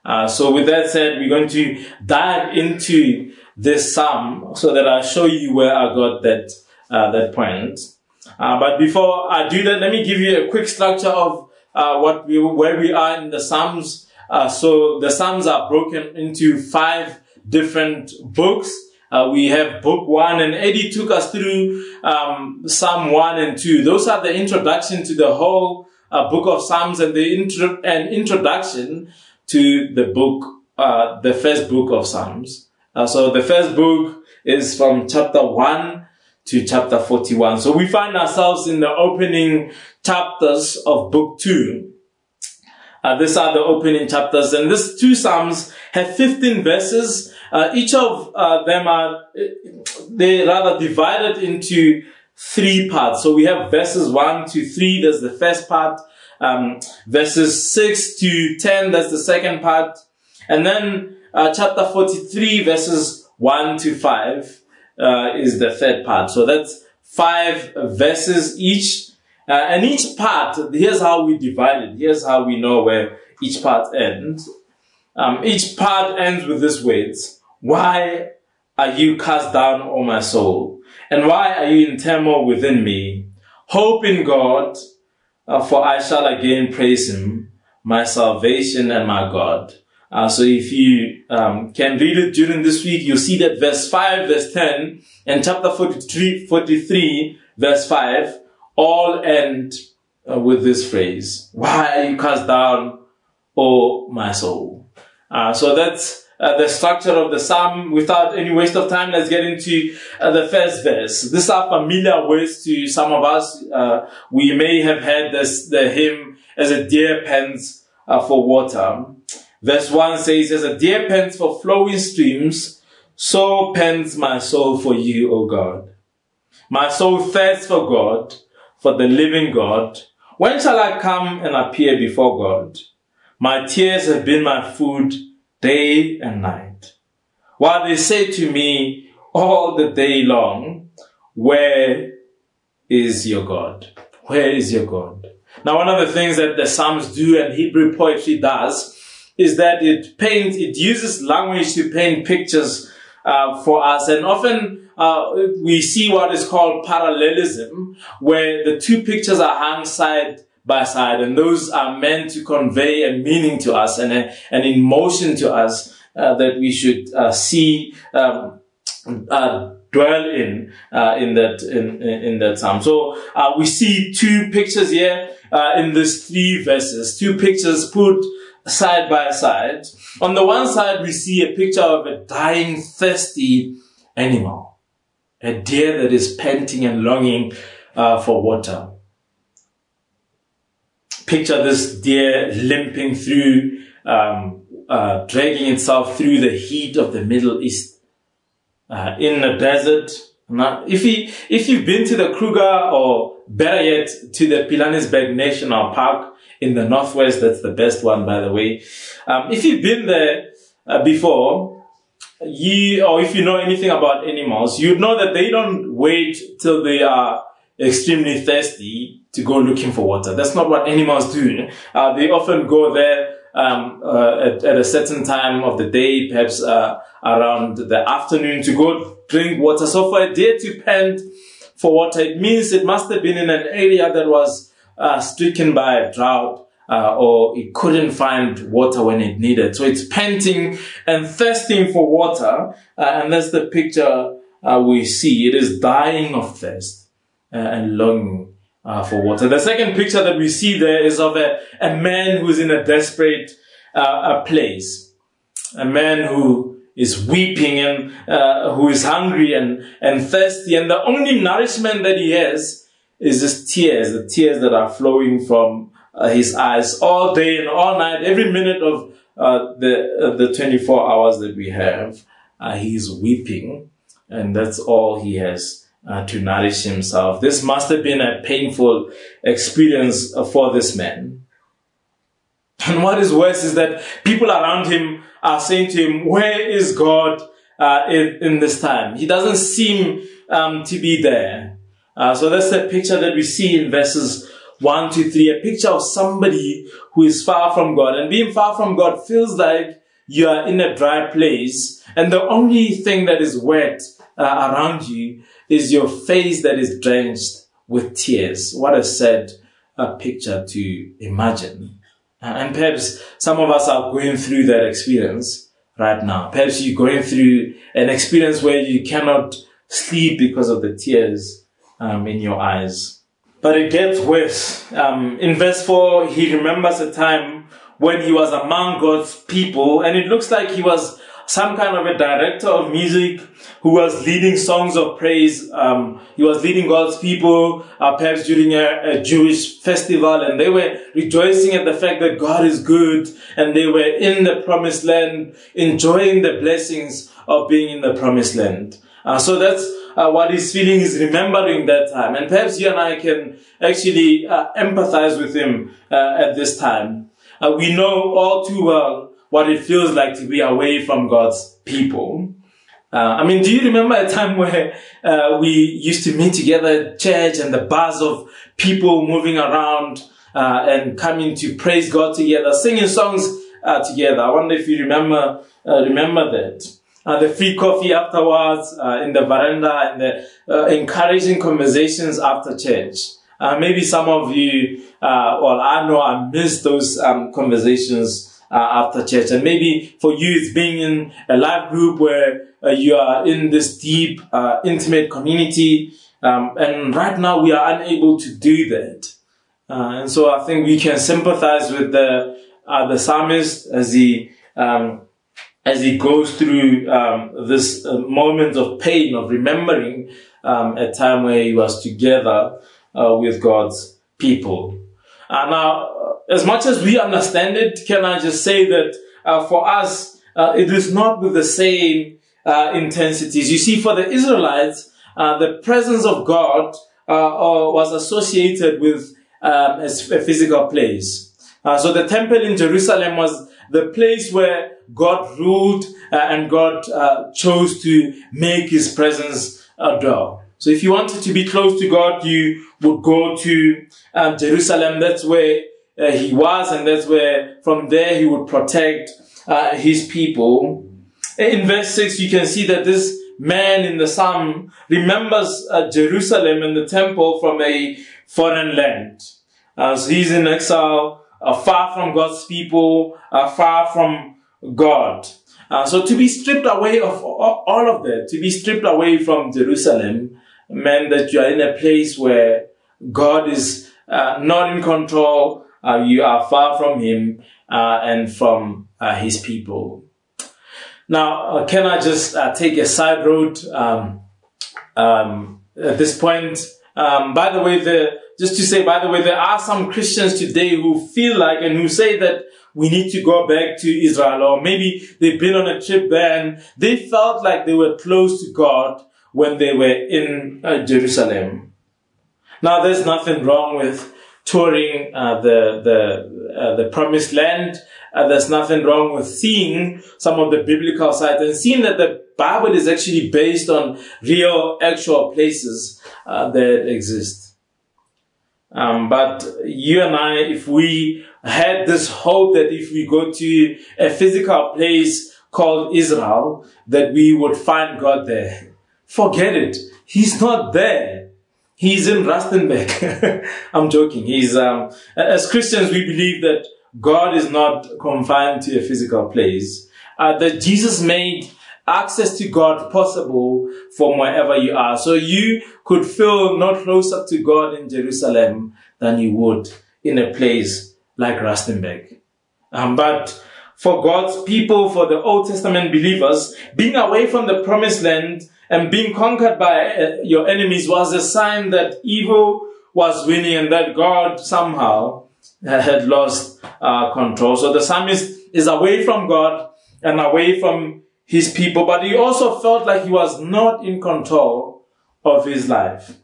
Uh, so with that said, we're going to dive into this psalm so that I'll show you where I got that, uh, that point. Uh, but before I do that, let me give you a quick structure of, uh, what we, where we are in the psalms. Uh, so the psalms are broken into five different books. Uh, we have book one and Eddie took us through, um, Psalm one and two. Those are the introduction to the whole, book of Psalms and the intro, and introduction to the book, uh, the first book of Psalms. Uh, so the first book is from chapter 1 to chapter 41. So we find ourselves in the opening chapters of book 2. Uh, these are the opening chapters, and these two psalms have 15 verses. Uh, each of uh, them are they rather divided into three parts. So we have verses one to three. that's the first part um, verses 6 to 10, that's the second part. And then uh, chapter 43, verses 1 to 5 uh, is the third part. So that's five verses each. Uh, and each part, here's how we divide it. Here's how we know where each part ends. Um, each part ends with this words. Why are you cast down, O my soul? And why are you in turmoil within me? Hope in God, uh, for I shall again praise him, my salvation and my God. Uh, so if you um, can read it during this week, you'll see that verse 5, verse 10, and chapter 43, 43 verse 5, all end uh, with this phrase, Why are you cast down, O my soul? Uh, so that's uh, the structure of the psalm. Without any waste of time, let's get into uh, the first verse. These are familiar words to some of us. Uh, we may have heard this, the hymn as a deer pants uh, for water. Verse 1 says, as a deer pants for flowing streams, so pants my soul for you, O God. My soul thirsts for God, for the living God. When shall I come and appear before God? My tears have been my food day and night. While they say to me all the day long, where is your God? Where is your God? Now, one of the things that the Psalms do and Hebrew poetry does is that it paints, it uses language to paint pictures uh, for us. And often uh, we see what is called parallelism, where the two pictures are hung side by side. And those are meant to convey a meaning to us and a, an emotion to us uh, that we should uh, see, um, uh, dwell in, uh, in that, in, in that psalm. So, uh, we see two pictures here, uh, in these three verses, two pictures put side by side. On the one side, we see a picture of a dying, thirsty animal. A deer that is panting and longing for water picture this deer limping through, um, uh, dragging itself through the heat of the Middle East, uh, in the desert. Now, if you, if you've been to the Kruger or better yet to the Pilanesberg National Park in the Northwest, that's the best one, by the way. Um, if you've been there uh, before, you, or if you know anything about animals, you know that they don't wait till they are extremely thirsty to go looking for water. That's not what animals do. Uh, they often go there um, uh, at, at, a certain time of the day, perhaps uh, around the afternoon, to go drink water. So for a deer to pant for water, it means it must have been in an area that was uh, stricken by a drought. Uh, or it couldn't find water when it needed. So it's panting and thirsting for water, uh, and that's the picture we see. It is dying of thirst and longing uh, for water. The second picture that we see there is of a, a man who's in a desperate uh, a place. A man who is weeping and uh, who is hungry and, and thirsty. And the only nourishment that he has is just tears, the tears that are flowing from uh, his eyes all day and all night, every minute of uh, the, uh, the 24 hours that we have. he's weeping and that's all he has uh, to nourish himself. This must have been a painful experience uh, for this man. And what is worse is that people around him are saying to him, where is God uh, in, in, this time? He doesn't seem um, to be there. Uh, so that's the picture that we see in verses 1 to 3, a picture of somebody who is far from God. And being far from God feels like you are in a dry place and the only thing that is wet uh, around you is your face that is drenched with tears. What a sad uh, picture to imagine. Uh, and perhaps some of us are going through that experience right now. Perhaps you're going through an experience where you cannot sleep because of the tears um, in your eyes. But it gets worse. Um, in verse 4, he remembers a time when he was among God's people, and it looks like he was some kind of a director of music who was leading songs of praise. Um, he was leading God's people, uh, perhaps during a, a, Jewish festival, and they were rejoicing at the fact that God is good, and they were in the promised land, enjoying the blessings of being in the promised land. Uh, so that's uh, what he's feeling is remembering that time. And perhaps you and I can actually uh, empathize with him uh, at this time. Uh, we know all too well what it feels like to be away from God's people. Uh, I mean, do you remember a time where uh, we used to meet together at church and the buzz of people moving around uh, and coming to praise God together, singing songs uh, together? I wonder if you remember uh, remember that. Uh, the free coffee afterwards in the veranda and the encouraging conversations after church. maybe some of you, well, I know I miss those um, conversations uh, after church. And maybe for you, it's being in a life group where uh, you are in this deep, uh, intimate community. Um, and right now we are unable to do that. Uh, and so I think we can sympathize with the, uh, the psalmist as he, um, as he goes through um, this uh, moment of pain of remembering um, a time where he was together with God's people. And now, as much as we understand it, can I just say that uh, for us, uh, it is not with the same uh, intensities. You see, for the Israelites, uh, the presence of God uh, uh, was associated with um, a, physical place. so the temple in Jerusalem was the place where God ruled and God chose to make his presence dwell. So if you wanted to be close to God, you would go to um, Jerusalem. That's where uh, he was, and that's where from there he would protect uh, his people. In verse 6, you can see that this man in the psalm remembers uh, Jerusalem and the temple from a foreign land. Uh, so he's in exile, uh, far from God's people, uh, far from God. so to be stripped away of all of that, to be stripped away from Jerusalem, meant that you are in a place where God is not in control, uh, you are far from him uh, and from uh, his people. Now, uh, can I just uh, take a side road um, um, at this point? Um, by the way, the, just to say, by the way, there are some Christians today who feel like and who say that we need to go back to Israel, or maybe they've been on a trip there and they felt like they were close to God when they were in uh, Jerusalem. Now, there's nothing wrong with touring uh, the the uh, the promised land. Uh, there's nothing wrong with seeing some of the biblical sites and seeing that the Bible is actually based on real, actual places uh, that exist. Um, but you and I, if we had this hope that if we go to a physical place called Israel, that we would find God there. Forget it. He's not there. He's in Rustenburg. I'm joking. He's, um, as Christians, we believe that God is not confined to a physical place. Uh, that Jesus made access to God possible from wherever you are. So you could feel no closer to God in Jerusalem than you would in a place like Rustenburg. Um, but for God's people, for the Old Testament believers, being away from the promised land and being conquered by uh, your enemies was a sign that evil was winning and that God somehow had lost uh, control. So the psalmist is away from God and away from his people, but he also felt like he was not in control of his life.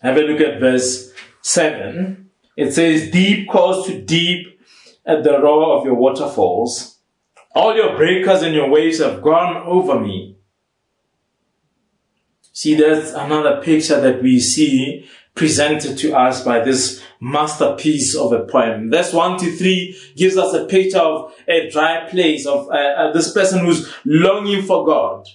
Have a look at verse 7. It says, Deep calls to deep at the roar of your waterfalls. All your breakers and your waves have gone over me. See, that's another picture that we see presented to us by this masterpiece of a poem. Verse 1 to 3 gives us a picture of a dry place, of uh, uh, this person who's longing for God.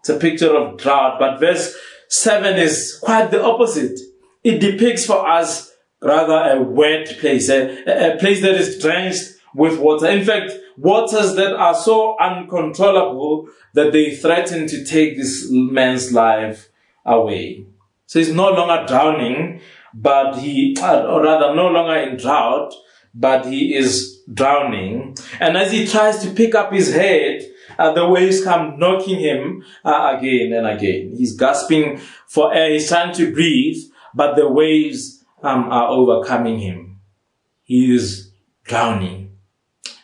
It's a picture of drought. But verse 7 is quite the opposite. It depicts for us rather a wet place, a, a place that is drenched with water. In fact, waters that are so uncontrollable that they threaten to take this man's life away. So he's no longer drowning, but he, or rather no longer in drought, but he is drowning. And as he tries to pick up his head, uh, the waves come knocking him uh, again and again. He's gasping for air. He's trying to breathe, but the waves um, are overcoming him. He is drowning.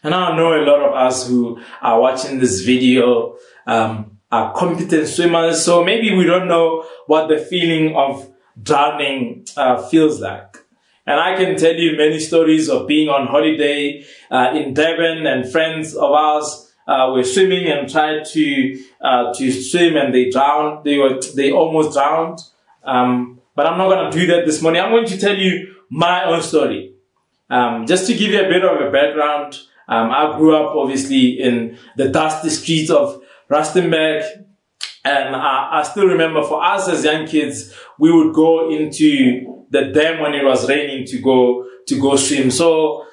And I know a lot of us who are watching this video um, are competent swimmers, so maybe we don't know what the feeling of drowning uh, feels like. And I can tell you many stories of being on holiday uh, in Devon and friends of ours uh, were swimming and tried to uh, to swim and they drowned. They were they almost drowned. Um, but I'm not going to do that this morning. I'm going to tell you my own story. Um, just to give you a bit of a background, um, I grew up obviously in the dusty streets of Rustenburg. And I, I still remember for us as young kids, we would go into the dam when it was raining to go, to go swim. So,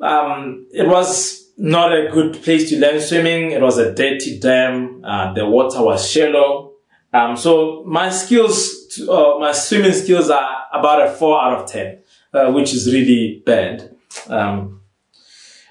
um, it was not a good place to learn swimming. It was a dirty dam. Uh, the water was shallow. Um, so my skills, to, uh, my swimming skills are about a four out of 10, uh, which is really bad. Um,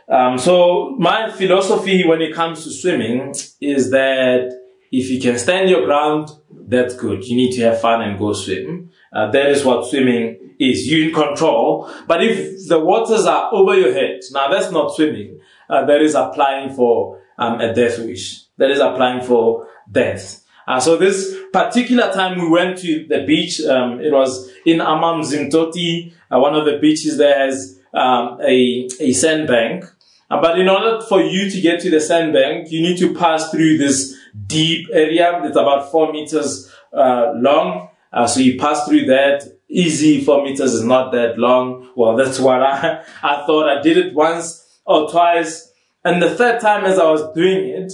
um, so my philosophy when it comes to swimming is that if you can stand your ground, that's good. You need to have fun and go swim. Uh, that is what swimming is. You in control. But if the waters are over your head, now that's not swimming. Uh, that is applying for um, a death wish. That is applying for death. Uh, so this particular time we went to the beach, um, it was in Amanzimtoti, uh, one of the beaches there has um, a, a sandbank. Uh, but in order for you to get to the sandbank, you need to pass through this deep area. that's about four meters uh, long. Uh, so you pass through that. Easy, four meters is not that long. Well, that's what I, I thought. I did it once or twice. And the third time as I was doing it,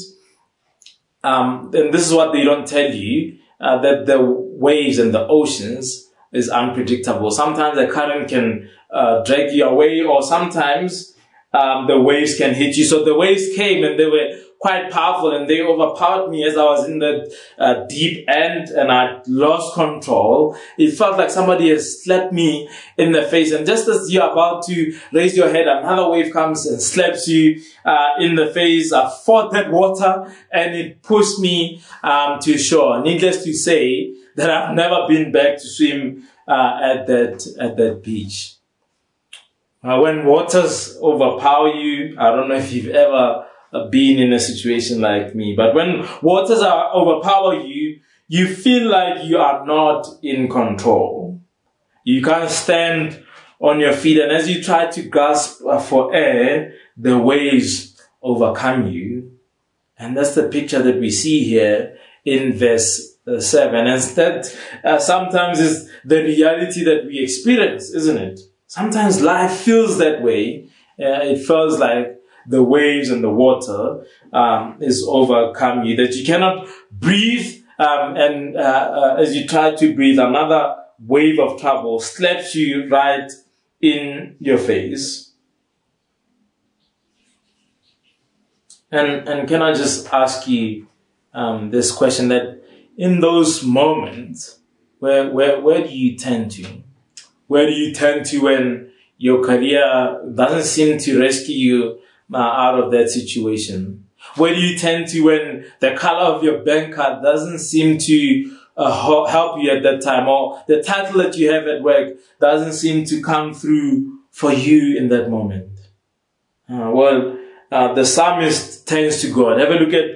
um, and this is what they don't tell you, uh, that the waves and the oceans is unpredictable. Sometimes the current can uh, drag you away or sometimes um, the waves can hit you. So the waves came and they were quite powerful and they overpowered me as I was in the uh, deep end and I lost control. It felt like somebody has slapped me in the face and just as you're about to raise your head, another wave comes and slaps you uh, in the face. I fought that water and it pushed me um, to shore. Needless to say that I've never been back to swim uh, at that at that beach. Uh, when waters overpower you, I don't know if you've ever been in a situation like me. But when waters are overpower you, you feel like you are not in control. You can't stand on your feet. And as you try to gasp for air, the waves overcome you. And that's the picture that we see here in verse uh, 7. And that uh, sometimes is the reality that we experience, isn't it? Sometimes life feels that way. Uh, it feels like the waves and the water um, is overcome you, that you cannot breathe. Um, and uh, uh, as you try to breathe, another wave of trouble slaps you right in your face. And, and can I just ask you um, this question that in those moments, where, where, where do you tend to? Where do you turn to when your career doesn't seem to rescue you uh, out of that situation? Where do you turn to when the color of your bank card doesn't seem to uh, help you at that time or the title that you have at work doesn't seem to come through for you in that moment? Uh, well, uh, the psalmist turns to God. Have a look at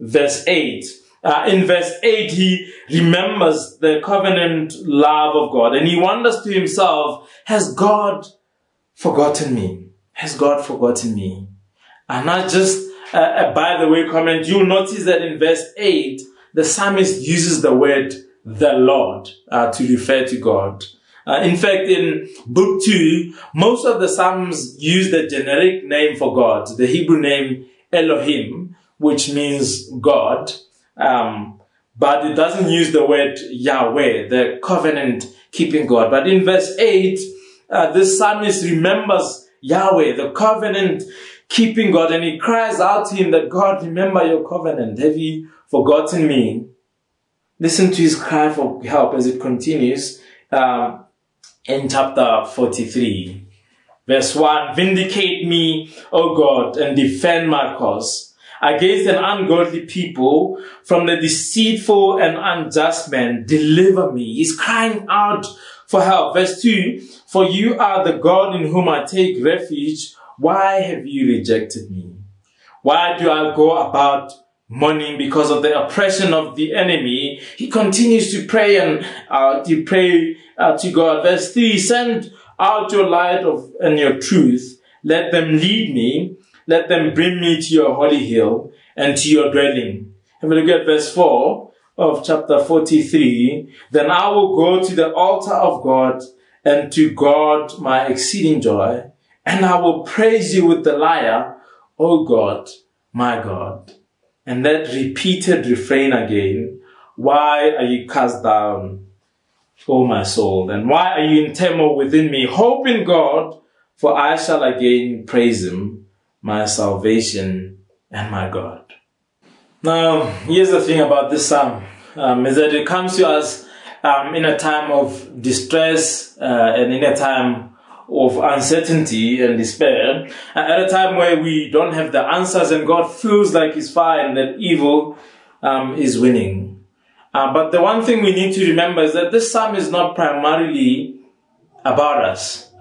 verse 8. Uh, in verse 8, he remembers the covenant love of God and he wonders to himself, has God forgotten me? Has God forgotten me? And not just uh, uh, by the way comment, you'll notice that in verse 8, the psalmist uses the word the Lord uh, to refer to God. Uh, in fact, in book 2, most of the psalms use the generic name for God, the Hebrew name Elohim, which means God. Um, but it doesn't use the word Yahweh, the covenant keeping God. But in verse 8, uh, this psalmist remembers Yahweh, the covenant keeping God, and he cries out to him that God, remember your covenant. Have you forgotten me? Listen to his cry for help as it continues um, in chapter 43. Verse 1 Vindicate me, O God, and defend my cause against an ungodly people from the deceitful and unjust man. Deliver me. He's crying out for help. Verse 2 For you are the God in whom I take refuge. Why have you rejected me? Why do I go about mourning because of the oppression of the enemy? He continues to pray and uh, to pray uh, to God. Verse 3 Send out your light of, and your truth. Let them lead me. Let them bring me to your holy hill and to your dwelling. Have a look at verse 4 of chapter 43. Then I will go to the altar of God and to God my exceeding joy and I will praise you with the lyre, O God, my God. And that repeated refrain again, why are you cast down, O my soul? And why are you in turmoil within me? Hope in God, for I shall again praise him, my salvation and my God. Now, here's the thing about this psalm, um, is that it comes to us um, in a time of distress uh, and in a time of uncertainty and despair, at a time where we don't have the answers and God feels like He's fine, that evil um, is winning. Uh, but the one thing we need to remember is that this psalm is not primarily about us.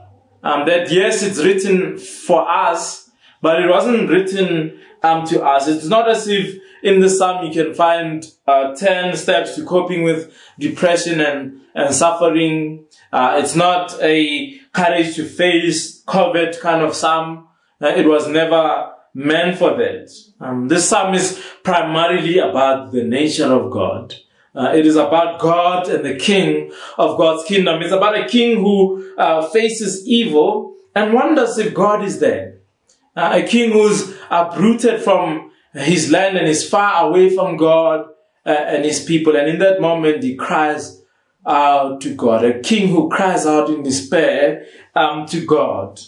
Um, that yes, it's written for us, but it wasn't written um, to us. It's not as if in the psalm you can find uh, 10 steps to coping with depression and, and suffering. Uh, it's not a courage to face COVID kind of psalm. Uh, it was never meant for that. Um, this psalm is primarily about the nature of God. Uh, it is about God and the King of God's kingdom. It's about a king who uh, faces evil and wonders if God is there. Uh, a king who's uprooted from his land and is far away from God uh, and his people. And in that moment, he cries out to God, a king who cries out in despair um, to God.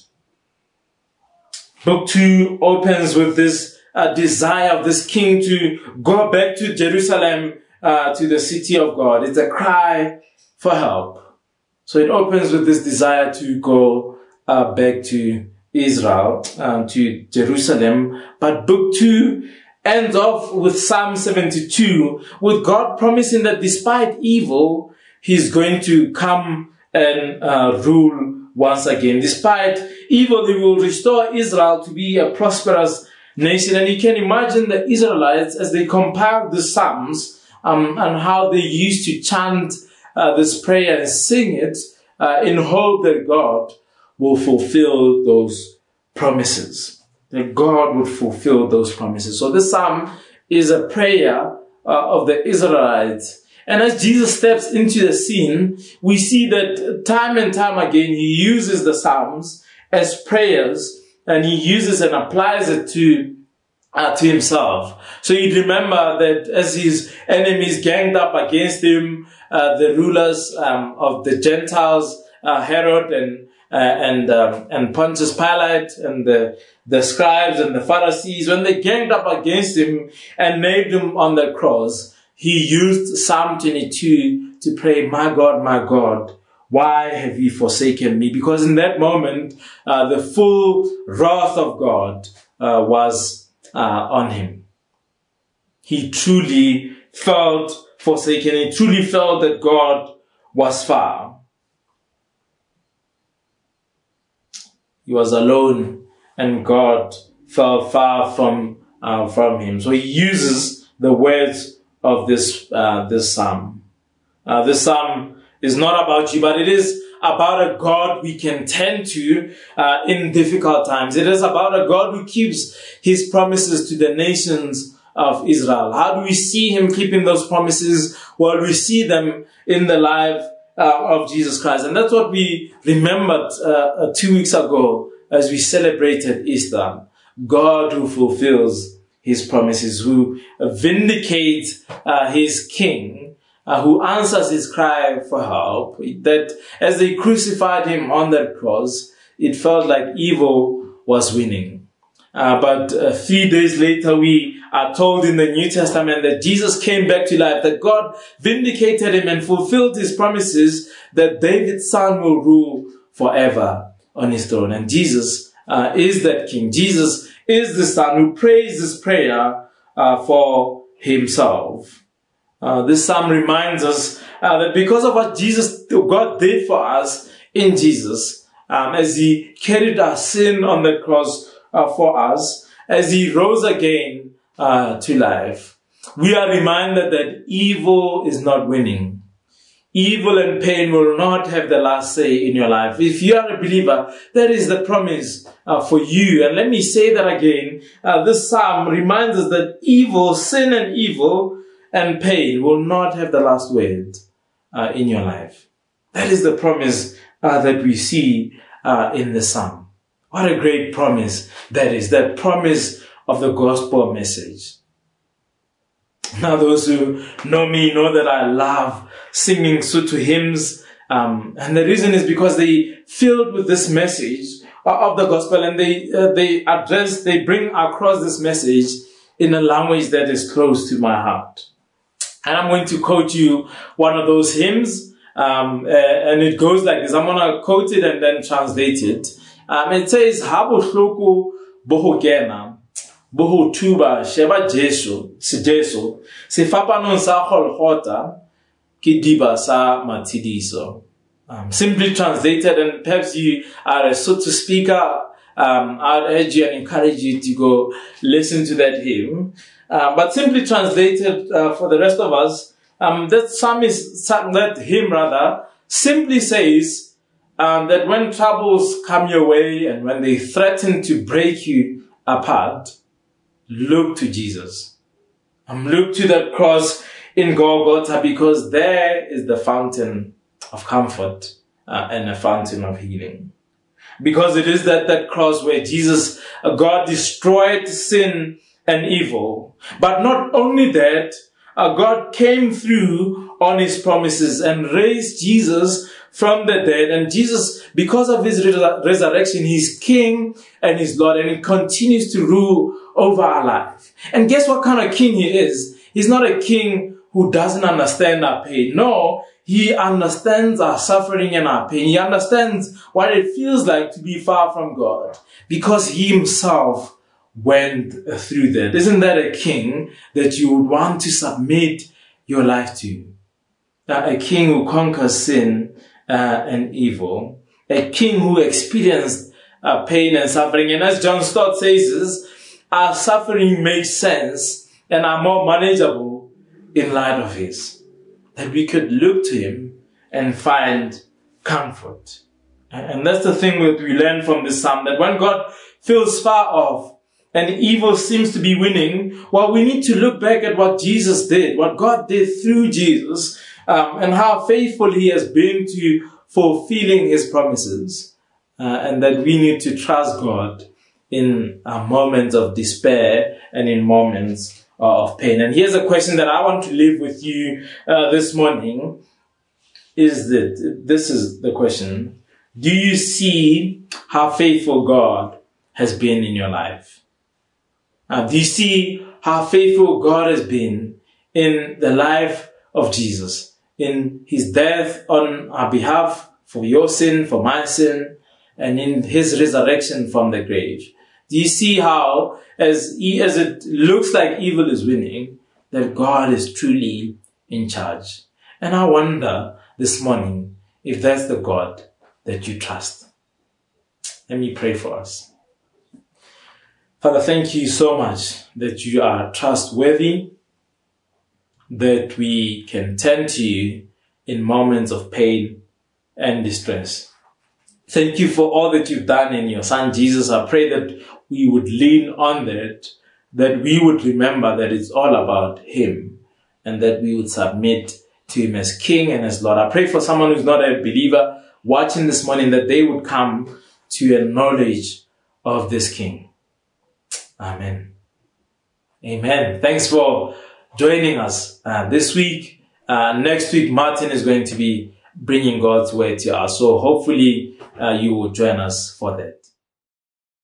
Book 2 opens with this uh, desire of this king to go back to Jerusalem, uh, to the city of God. It's a cry for help. So it opens with this desire to go uh, back to Israel, um, to Jerusalem. But book 2 ends off with Psalm 72, with God promising that despite evil, he's going to come and uh, rule once again. Despite evil, he will restore Israel to be a prosperous nation. And you can imagine the Israelites as they compiled the Psalms um, and how they used to chant uh, this prayer and sing it uh, in hope that God will fulfill those promises. That God would fulfill those promises. So this psalm is a prayer uh, of the Israelites And as Jesus steps into the scene, we see that time and time again, he uses the Psalms as prayers and he uses and applies it to uh, to himself. So you remember that as his enemies ganged up against him, uh, the rulers um, of the Gentiles, uh, Herod and and um, and Pontius Pilate and the the scribes and the Pharisees, when they ganged up against him and nailed him on the cross, he used Psalm 22 to pray, "My God, my God." Why have you forsaken me? Because in that moment, uh, the full wrath of God uh, was uh, on him. He truly felt forsaken. He truly felt that God was far. He was alone and God fell far from, uh, from him. So he uses the words of this, uh, this psalm. Uh, this psalm is not about you, but it is about a God we can turn to uh, in difficult times. It is about a God who keeps his promises to the nations of Israel. How do we see him keeping those promises? Well, we see them in the life of Jesus Christ. And that's what we remembered uh, uh two weeks ago as we celebrated Easter. God who fulfills his promises, who vindicates uh, his king, uh, who answers his cry for help. That as they crucified him on that cross, it felt like evil was winning. Uh, but a few days later, we are told in the New Testament that Jesus came back to life, that God vindicated him and fulfilled his promises that David's son will rule forever on his throne. And Jesus uh, is that king. Jesus is the son who prays this prayer uh, for himself. Uh, this psalm reminds us uh, that because of what Jesus, God did for us in Jesus, um, as he carried our sin on the cross uh, for us, as he rose again uh, to life, we are reminded that evil is not winning. Evil and pain will not have the last say in your life. If you are a believer, that is the promise uh, for you. And let me say that again. Uh, this psalm reminds us that evil, sin and evil and pain will not have the last word uh, in your life. That is the promise uh, that we see uh, in the psalm. What a great promise that is. That promise of the gospel message. Now, those who know me know that I love singing Sotho hymns. Um, and the reason is because they filled with this message of the gospel and they, uh, they address, they bring across this message in a language that is close to my heart. And I'm going to quote you one of those hymns. Um, uh, and it goes like this. I'm going to quote it and then translate it. Um, it says, Habo hloko bohogena bo tuba sheba Jesu se Jesu se fapanong sa golgota ke diba sa mathidiso um, simply translated and perhaps you are a Sotho speaker um, I'd urge you and encourage you to go listen to that hymn. Uh, but simply translated uh, for the rest of us, um, that psalm is that hymn rather simply says um, that when troubles come your way and when they threaten to break you apart, look to Jesus. Um, look to that cross in Golgotha because there is the fountain of comfort uh, and a fountain of healing. Because it is that, that cross where Jesus, uh, God destroyed sin and evil. But not only that, uh, God came through on his promises and raised Jesus from the dead. And Jesus, because of his resurrection, he's king and he's Lord and he continues to rule over our life. And guess what kind of king he is? He's not a king who doesn't understand our pain. No, he understands our suffering and our pain. He understands what it feels like to be far from God because he himself went through that. Isn't that a king that you would want to submit your life to? Uh, a king who conquers sin uh, and evil. A king who experienced uh, pain and suffering. And as John Stott says, our suffering makes sense and are more manageable in light of his. That we could look to him and find comfort. And that's the thing that we learn from this psalm, that when God feels far off, and evil seems to be winning, well, we need to look back at what Jesus did, what God did through Jesus, um, and how faithful He has been to fulfilling His promises, uh, and that we need to trust God in uh, moments of despair and in moments uh, of pain. And here's a question that I want to leave with you uh, this morning: Is that this is the question? Do you see how faithful God has been in your life? Uh, do you see how faithful God has been in the life of Jesus, in his death on our behalf for your sin, for my sin, and in his resurrection from the grave? Do you see how, as, as it looks like evil is winning, that God is truly in charge? And I wonder this morning if that's the God that you trust. Let me pray for us. Father, thank you so much that you are trustworthy, that we can turn to you in moments of pain and distress. Thank you for all that you've done in your son Jesus. I pray that we would lean on that, that we would remember that it's all about him and that we would submit to him as king and as Lord. I pray for someone who's not a believer watching this morning that they would come to a knowledge of this king. Amen. Amen. Thanks for joining us uh, this week. Uh, next week, Martin is going to be bringing God's word to us. So hopefully uh, you will join us for that.